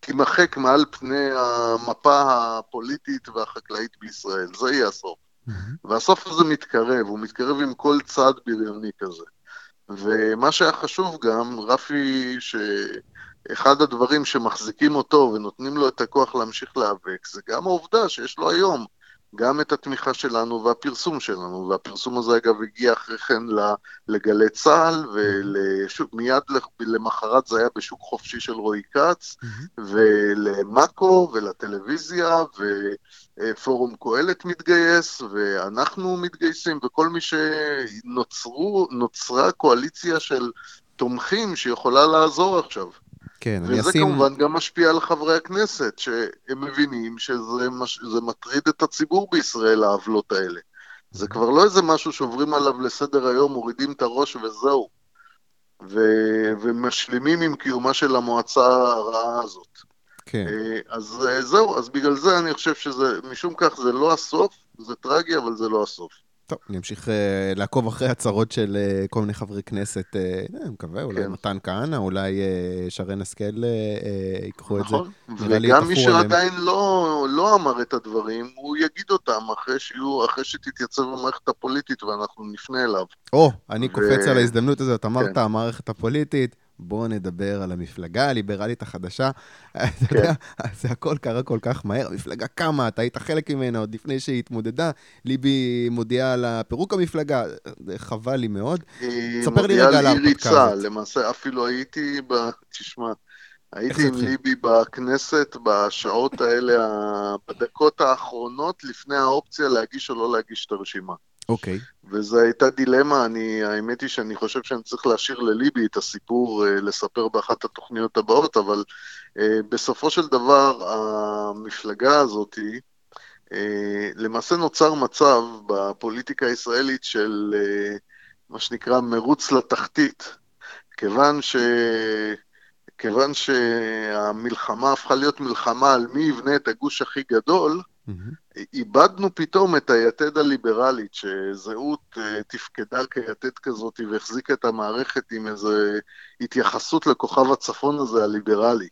תימחק מעל פני המפה הפוליטית והחקלאית בישראל, זה יהיה הסוף. מהמם. והסוף הזה מתקרב, הוא מתקרב עם כל צעד בריוני כזה. ומה שהיה חשוב גם, רפי, שאחד הדברים שמחזיקים אותו ונותנים לו את הכוח להמשיך להיאבק, זה גם העובדה שיש לו היום גם את התמיכה שלנו והפרסום שלנו, והפרסום הזה אגב הגיע אחרי כן לגלי צה"ל, ומיד למחרת זה היה בשוק חופשי של רועי כץ, מהמם. ולמאקו ולטלוויזיה, ופורום קהלת מתגייס, ואנחנו מתגייסים, וכל מי שנוצרו, נוצרה קואליציה של תומכים שיכולה לעזור עכשיו. כן, אני וזה אשים... כמובן גם משפיע על חברי הכנסת, שהם מבינים שזה מש... מטריד את הציבור בישראל, העוולות האלה. זה כבר לא איזה משהו שעוברים עליו לסדר היום, מורידים את הראש וזהו. ו... ומשלימים עם קיומה של המועצה הרעה הזאת. כן. אה, אז אה, זהו, אז בגלל זה אני חושב שזה, משום כך זה לא הסוף, זה טרגי, אבל זה לא הסוף. טוב, אני אמשיך אה, לעקוב אחרי הצהרות של אה, כל מיני חברי כנסת, אה, אני מקווה, אולי כן. מתן כהנא, אולי אה, שרן השכל אה, ייקחו את זה. נכון, וגם מי עליהם. שעדיין לא, לא אמר את הדברים, הוא יגיד אותם אחרי, שיהיו, אחרי שתתייצב המערכת הפוליטית ואנחנו נפנה אליו. או, אני ו- קופץ על ההזדמנות הזאת, אמרת כן. המערכת הפוליטית, בואו נדבר על המפלגה הליברלית החדשה. אתה כן. יודע, זה הכל קרה כל כך מהר, המפלגה קמה, אתה היית חלק ממנה עוד לפני שהיא התמודדה, ליבי מודיעה על פירוק המפלגה, חבל לי מאוד. היא ספר לי מודיעה רגע על ההרפתקה ריצה, הזאת. למעשה אפילו הייתי, ב... תשמע, הייתי עם? ליבי בכנסת בשעות האלה, בדקות האחרונות לפני האופציה להגיש או לא להגיש את הרשימה. אוקיי, וזו הייתה דילמה, אני, האמת היא שאני חושב שאני צריך להשאיר לליבי את הסיפור, אה, לספר באחת התוכניות הבאות, אבל אה, בסופו של דבר המפלגה הזאת, אה, למעשה נוצר מצב בפוליטיקה הישראלית של אה, מה שנקרא מרוץ לתחתית, כיוון ש... כיוון שהמלחמה הפכה להיות מלחמה על מי יבנה את הגוש הכי גדול, מהמם, איבדנו פתאום את היתד הליברלית, שזהות אה, תפקדה כיתד כזאת והחזיקה את המערכת עם איזו התייחסות לכוכב הצפון הזה, הליברלי,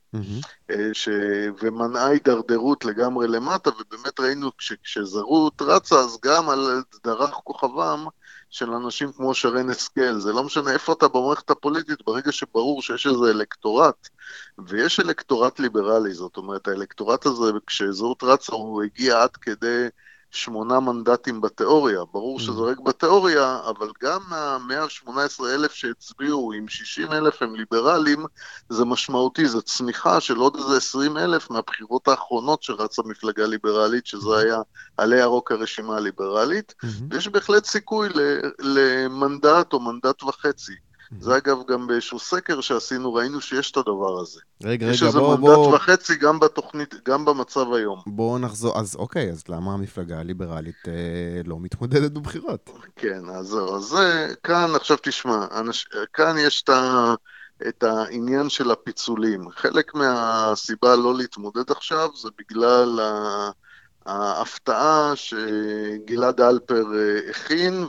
אה, ש... ומנעה הידרדרות לגמרי למטה, ובאמת ראינו שכשזהות רצה, אז גם על דרך כוכבם של אנשים כמו שרן השכל. זה לא משנה איפה אתה במערכת הפוליטית, ברגע שברור שיש איזה אלקטורט, ויש אלקטורט ליברלי, זאת אומרת, האלקטורט הזה, כשזהות רצה, הוא הגיע עד כדי שמונה מנדטים בתיאוריה. ברור Mm. שזה רק בתיאוריה, אבל גם מה-118 אלף שהצביעו, עם 60 אלף הם ליברלים, זה משמעותי, זו צמיחה של עוד איזה 20 אלף מהבחירות האחרונות שרצה מפלגה ליברלית, שזה היה עלי ירוק הרשימה הליברלית. מהמם, ויש בהחלט סיכוי למנדט או מנדט וחצי. זה אגב גם באיזשהו סקר שעשינו, ראינו שיש את הדבר הזה. רגע, יש רגע, איזה בוא, מנדט בוא, וחצי גם בתוכנית, גם במצב היום. בוא נחזור, אז אוקיי, אז למה המפלגה הליברלית אה, לא מתמודדת בבחירות? כן, אז זהו, אז זה, כאן עכשיו תשמע, אנש, כאן יש את, ה, את העניין של הפיצולים. חלק מהסיבה לא להתמודד עכשיו זה בגלל ה, ההפתעה שגלעד אלפר אה, הכין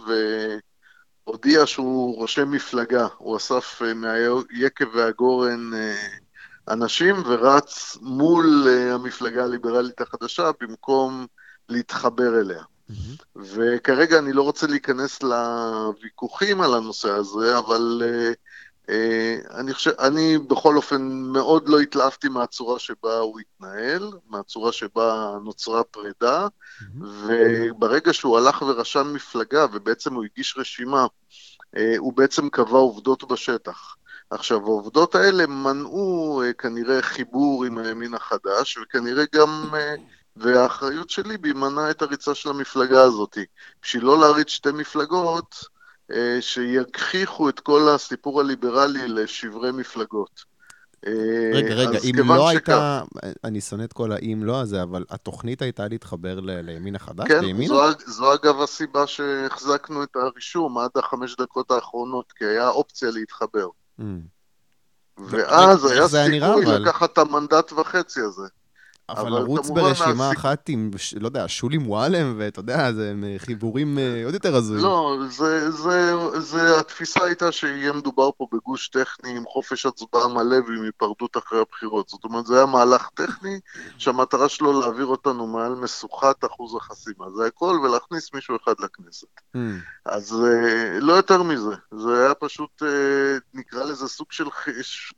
והודיע שהוא רושם מפלגה. הוא אסף אה, מהיקב והגורן אה, אנשים ורץ מול אה, המפלגה הליברלית החדשה במקום להתחבר אליה. וכרגע אני לא רוצה להיכנס לוויכוחים על הנושא הזה, אבל uh, אני חושב, אני בכל אופן מאוד לא התלהבתי מהצורה שבה הוא התנהל, מהצורה שבה נוצרה פרידה, וברגע שהוא הלך ורשם מפלגה ובעצם הוא הגיש רשימה, uh, הוא בעצם קבע עובדות בשטח. עכשיו, העובדות האלה מנעו uh, כנראה חיבור עם הימין החדש, וכנראה גם... והאחריות שלי בי מנעה את הריצה של המפלגה הזאת. בשביל לא להריץ שתי מפלגות אה, שיגחיכו את כל הסיפור הליברלי לשברי מפלגות. אה, רגע, רגע, אם לא הייתה, אני שונא את כל האם לא הזה, אבל התוכנית הייתה להתחבר לימין החדש? כן, זו, זו אגב הסיבה שהחזקנו את הרישום עד החמש דקות האחרונות, כי היה אופציה להתחבר. Mm. ואז היה סיכוי לקחת את המנדט וחצי הזה. אבל לרוץ ברשימה אחת עם, לא יודע, שולי מועלם, ואתה יודע, זה חיבורים אה, עוד יותר הזויים. לא, זה, זה, זה, התפיסה הייתה שיהיה מדובר פה בגוש טכני עם חופש הצבעה מלא ועם היפרדות אחרי הבחירות. זאת אומרת, זה היה מהלך טכני שהמטרה שלו להעביר אותנו מעל משוכת אחוז החסימה. זה הכל, ולהכניס מישהו אחד לכנסת. Mm. אז אה, לא יותר מזה. זה היה פשוט, אה, נקרא לזה סוג של,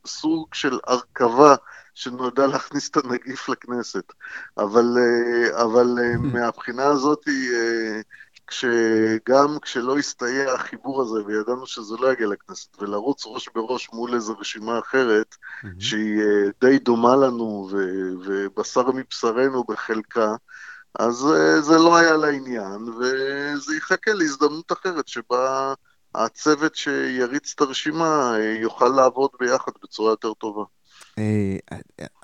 סוג של הרכבה. שנועדה להכניס את הנגיף לכנסת. אבל, אה, אבל אה, מהבחינה הזאת, אה, כשגם כשלא הסתייע החיבור הזה, וידענו שזה לא יגיע לכנסת, ולרוץ ראש בראש מול איזו רשימה אחרת, שהיא די דומה לנו ובשר מבשרנו בחלקה, אז זה לא היה לעניין, וזה יחכה להזדמנות אחרת שבה הצוות שיריץ את הרשימה יוכל לעבוד ביחד בצורה יותר טובה. אה,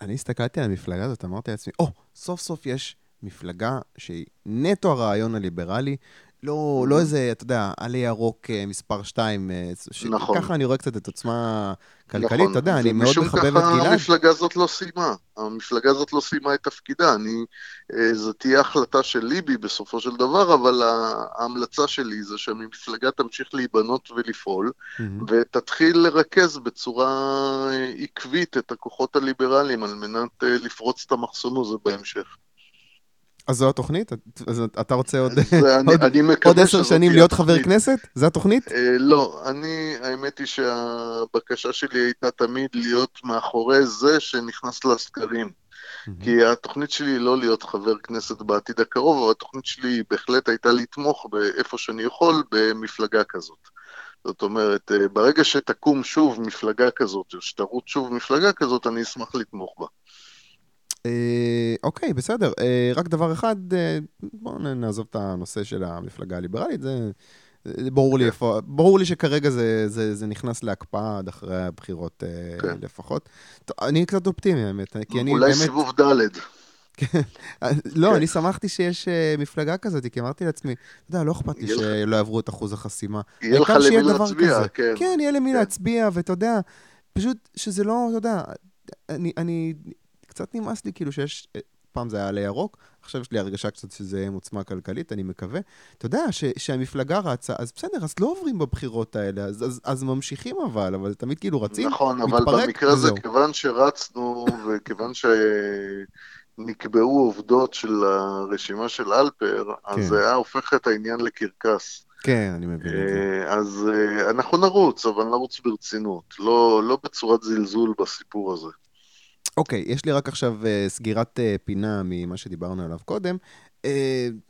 אני הסתכלתי על המפלגה הזאת, אמרתי לעצמי, או, סוף סוף יש מפלגה שהיא נטו הרעיון הליברלי, לא, לא איזה, אתה יודע, עלי ירוק אה, מספר 2, אה, נכון. ככה אני רואה קצת את עוצמה כלכלית, נכון. אתה יודע, אני מאוד מחבב את גלעד. משום ככה המפלגה הזאת לא סיימה, המפלגה הזאת לא סיימה את תפקידה, אני, זו תהיה החלטה של ליבי בסופו של דבר, אבל ההמלצה שלי זה שהמפלגה תמשיך להיבנות ולפעול, mm-hmm. ותתחיל לרכז בצורה עקבית את הכוחות הליברליים על מנת לפרוץ את המחסום הזה בהמשך. אז זו התוכנית? אז אתה רוצה עוד, עשר שנים להיות חבר. כנסת? זו התוכנית? אה, לא, אני, האמת היא שהבקשה שלי הייתה תמיד להיות מאחורי זה שנכנס לסקרים. כי התוכנית שלי היא לא להיות חבר כנסת בעתיד הקרוב, אבל התוכנית שלי בהחלט הייתה לתמוך באיפה שאני יכול במפלגה כזאת. זאת אומרת, אה, ברגע שתקום שוב מפלגה כזאת, או שתרוץ שוב מפלגה כזאת, אני אשמח לתמוך בה. אה, אוקיי, בסדר. אה, רק דבר אחד, אה, בואו נעזוב את הנושא של המפלגה הליברלית, זה... ברור לי איפה, ברור לי שכרגע זה, זה, זה נכנס להקפאה עד אחרי הבחירות כן. לפחות. טוב, אני קצת אופטימי, האמת, כי אני אולי באמת... אולי סיבוב ד'. כן. לא, כן. אני שמחתי שיש מפלגה כזאת, כי אמרתי לעצמי, אתה יודע, לא אכפת לי שלא יעברו את אחוז החסימה. יהיה לך למי להצביע, כן. כן, יהיה למי להצביע, ואתה יודע, פשוט שזה לא, אתה יודע, אני קצת נמאס לי כאילו שיש, אה, פעם זה היה עלי ירוק, עכשיו יש לי הרגשה קצת שזה עוצמה כלכלית, אני מקווה. אתה יודע, ש, שהמפלגה רצה, אז בסדר, אז לא עוברים בבחירות האלה, אז, אז, אז ממשיכים אבל, אבל תמיד כאילו רצים, נכון, מתפרק, אבל במקרה הזה, כיוון שרצנו, וכיוון שנקבעו עובדות של הרשימה של אלפר, כן. אז זה היה הופך את העניין לקרקס. כן, אני מבין את זה. אה, אז אה, אנחנו נרוץ, אבל נרוץ ברצינות, לא, לא בצורת זלזול בסיפור הזה. אוקיי, יש לי רק עכשיו uh, סגירת uh, פינה ממה שדיברנו עליו קודם. Uh,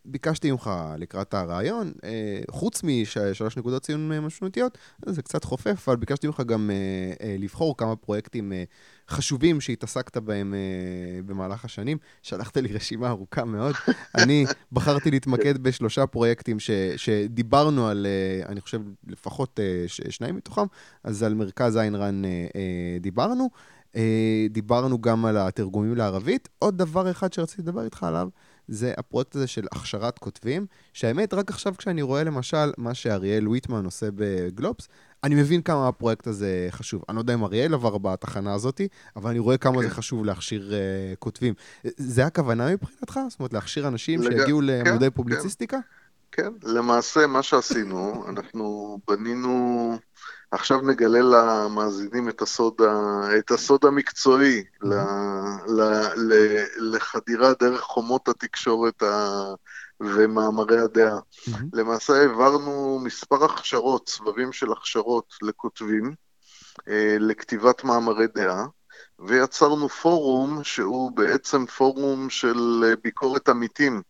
ביקשתי ממך לקראת הרעיון, uh, חוץ משלוש נקודות ציון משמעותיות, זה קצת חופף, אבל ביקשתי ממך גם uh, uh, לבחור כמה פרויקטים uh, חשובים שהתעסקת בהם uh, במהלך השנים. שלחת לי רשימה ארוכה מאוד. אני בחרתי להתמקד בשלושה פרויקטים ש, שדיברנו על, uh, אני חושב, לפחות uh, ש, שניים מתוכם, אז על מרכז איין רן uh, uh, דיברנו. אה, דיברנו גם על התרגומים לערבית. עוד דבר אחד שרציתי לדבר איתך עליו, זה הפרויקט הזה של הכשרת כותבים, שהאמת, רק עכשיו כשאני רואה למשל מה שאריאל ויטמן עושה בגלובס, אני מבין כמה הפרויקט הזה חשוב. אני לא יודע אם אריאל עבר בתחנה הזאת, אבל אני רואה כמה כן. זה חשוב להכשיר uh, כותבים. זה הכוונה מבחינתך? זאת אומרת, להכשיר אנשים לג... שיגיעו כן, למודי כן, פובליציסטיקה? כן, למעשה מה שעשינו, אנחנו בנינו עכשיו נגלה למאזינים את הסוד, ה... את הסוד המקצועי ל... ל... ל... לחדירה דרך חומות התקשורת ה... ומאמרי הדעה. למעשה העברנו מספר הכשרות, סבבים של הכשרות לכותבים, אה, לכתיבת מאמרי דעה, ויצרנו פורום שהוא בעצם פורום של אה, ביקורת עמיתים.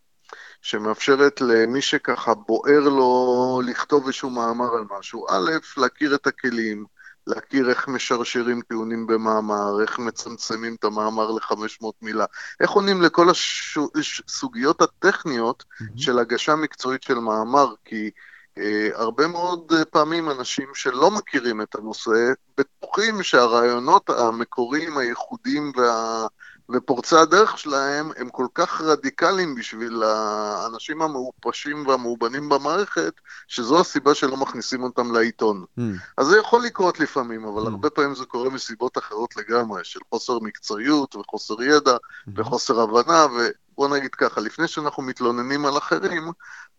שמאפשרת למי שככה בוער לו לכתוב איזשהו מאמר על משהו. א', להכיר את הכלים, להכיר איך משרשרים טיעונים במאמר, איך מצמצמים את המאמר ל-500 מילה, איך עונים לכל הסוגיות הטכניות mm-hmm. של הגשה מקצועית של מאמר, כי אה, הרבה מאוד פעמים אנשים שלא מכירים את הנושא, בטוחים שהרעיונות המקוריים, הייחודיים וה... ופורצי הדרך שלהם הם כל כך רדיקליים בשביל האנשים המעופשים והמאובנים במערכת, שזו הסיבה שלא מכניסים אותם לעיתון. Mm. אז זה יכול לקרות לפעמים, אבל mm. הרבה פעמים זה קורה מסיבות אחרות לגמרי, של חוסר מקצועיות וחוסר ידע mm. וחוסר הבנה, ובוא נגיד ככה, לפני שאנחנו מתלוננים על אחרים,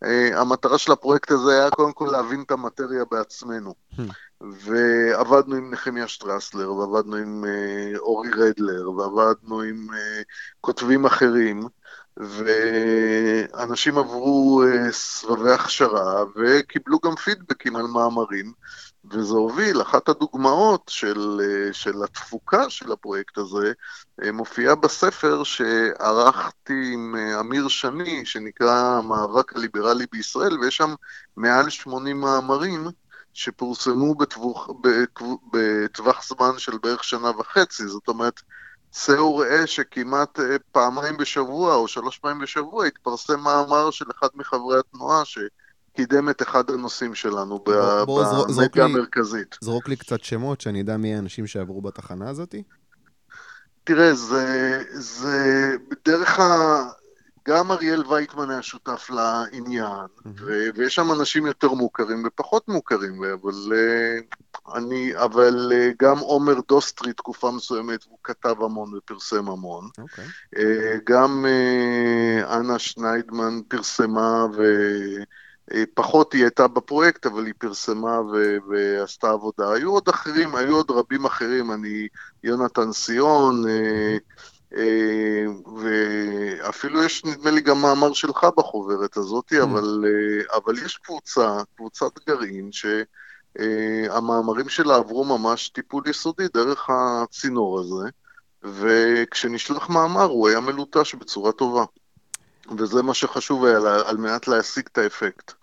אה, המטרה של הפרויקט הזה היה קודם כל להבין את המטריה בעצמנו. Hmm. ועבדנו עם נחמיה שטרסלר, ועבדנו עם אה, אורי רדלר, ועבדנו עם אה, כותבים אחרים, ואנשים עברו סבבי הכשרה וקיבלו גם פידבקים על מאמרים, וזה הוביל, אחת הדוגמאות של, של התפוקה של הפרויקט הזה, מופיעה בספר שערכתי עם אמיר שני, שנקרא המאבק הליברלי בישראל, ויש שם מעל 80 מאמרים שפורסמו בטווח, בטווח זמן של בערך שנה וחצי, זאת אומרת, צא וראה שכמעט פעמיים בשבוע או שלוש פעמים בשבוע התפרסם מאמר של אחד מחברי התנועה ש... קידם את אחד הנושאים שלנו במדיה המרכזית. זרוק לי קצת שמות, שאני אדע מי האנשים שעברו בתחנה הזאתי. תראה, זה, זה דרך ה... גם אריאל וייטמן היה שותף לעניין. ו- ויש שם אנשים יותר מוכרים ופחות מוכרים, אבל, uh, אני, אבל uh, גם עומר דוסטרי תקופה מסוימת, הוא כתב המון ופרסם המון. Okay. אוקיי. Uh, גם אנה שניידמן פרסמה ו... אה, פחות היא הייתה בפרויקט, אבל היא פרסמה ו- ועשתה עבודה. היו עוד אחרים, היו עוד רבים אחרים, אני, יונתן סיון, אה, אה, ואפילו יש, נדמה לי, גם מאמר שלך בחוברת הזאת, mm. אבל, אבל יש קבוצה, קבוצת גרעין, שהמאמרים שלה עברו ממש טיפול יסודי דרך הצינור הזה, וכשנשלח מאמר הוא היה מלוטש בצורה טובה. וזה מה שחשוב היה על מנת להשיג את האפקט.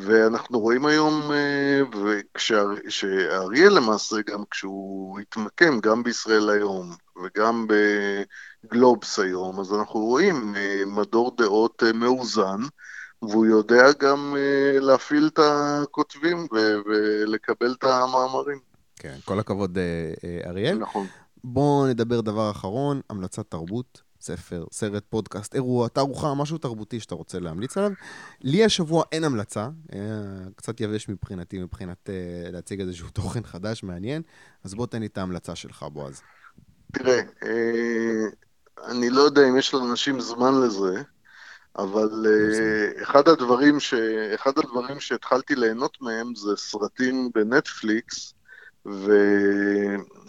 ואנחנו רואים היום, אה, וכשאריאל למעשה, גם כשהוא התמקם, גם בישראל היום וגם בגלובס היום, אז אנחנו רואים אה, מדור דעות אה, מאוזן, והוא יודע גם להפעיל את הכותבים ולקבל את המאמרים. כן, כל הכבוד, אריאל. נכון. בואו נדבר דבר אחרון, המלצת תרבות. ספר, סרט, פודקאסט, אירוע, תערוכה, משהו תרבותי שאתה רוצה להמליץ עליו. לי השבוע אין המלצה, אה, קצת יבש מבחינתי, מבחינת אה, להציג איזשהו תוכן חדש, מעניין, אז בוא תן לי את ההמלצה שלך, בועז. תראה, אה, אני לא יודע אם יש לאנשים זמן לזה, אבל לא אחד הדברים, ש... אחד הדברים שהתחלתי ליהנות מהם זה סרטים בנטפליקס, ו...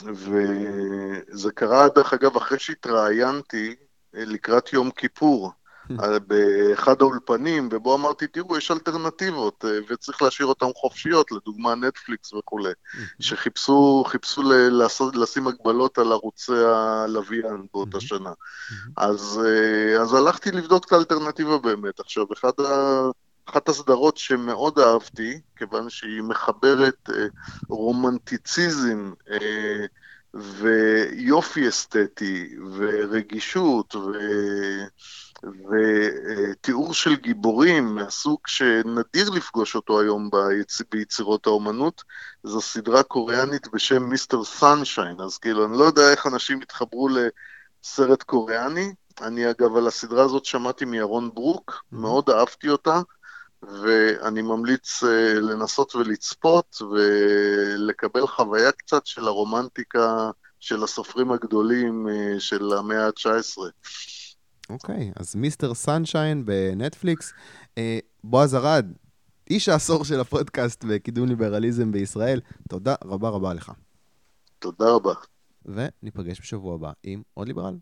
וזה קרה, דרך אגב, אחרי שהתראיינתי אה, לקראת יום כיפור, hmm. אה, באחד האולפנים, ובו אמרתי, תראו, יש אלטרנטיבות, אה, וצריך להשאיר אותן חופשיות, לדוגמה נטפליקס וכולי, hmm. שחיפשו חיפשו לעשות, לשים הגבלות על ערוצי הלוויין באותה hmm. שנה. אז, אז הלכתי לבדוק את האלטרנטיבה באמת. עכשיו, אחד ה... אחת הסדרות שמאוד אהבתי, כיוון שהיא מחברת אה, רומנטיציזם אה, ויופי אסתטי ורגישות ו... ותיאור של גיבורים מהסוג שנדיר לפגוש אותו היום ביצ... ביצירות האומנות, זו סדרה קוריאנית בשם מיסטר סנשיין, אז כאילו, אני לא יודע איך אנשים התחברו לסרט קוריאני, אני אגב על הסדרה הזאת שמעתי מירון ברוק, mm-hmm. מאוד אהבתי אותה, ואני ממליץ uh, לנסות ולצפות ולקבל חוויה קצת של הרומנטיקה של הסופרים הגדולים uh, של המאה ה-19. אוקיי, okay, אז מיסטר סנשיין בנטפליקס. Uh, בועז ארד, איש העשור של הפודקאסט וקידום ליברליזם בישראל, תודה רבה רבה לך. תודה רבה. וניפגש בשבוע הבא עם עוד ליברל.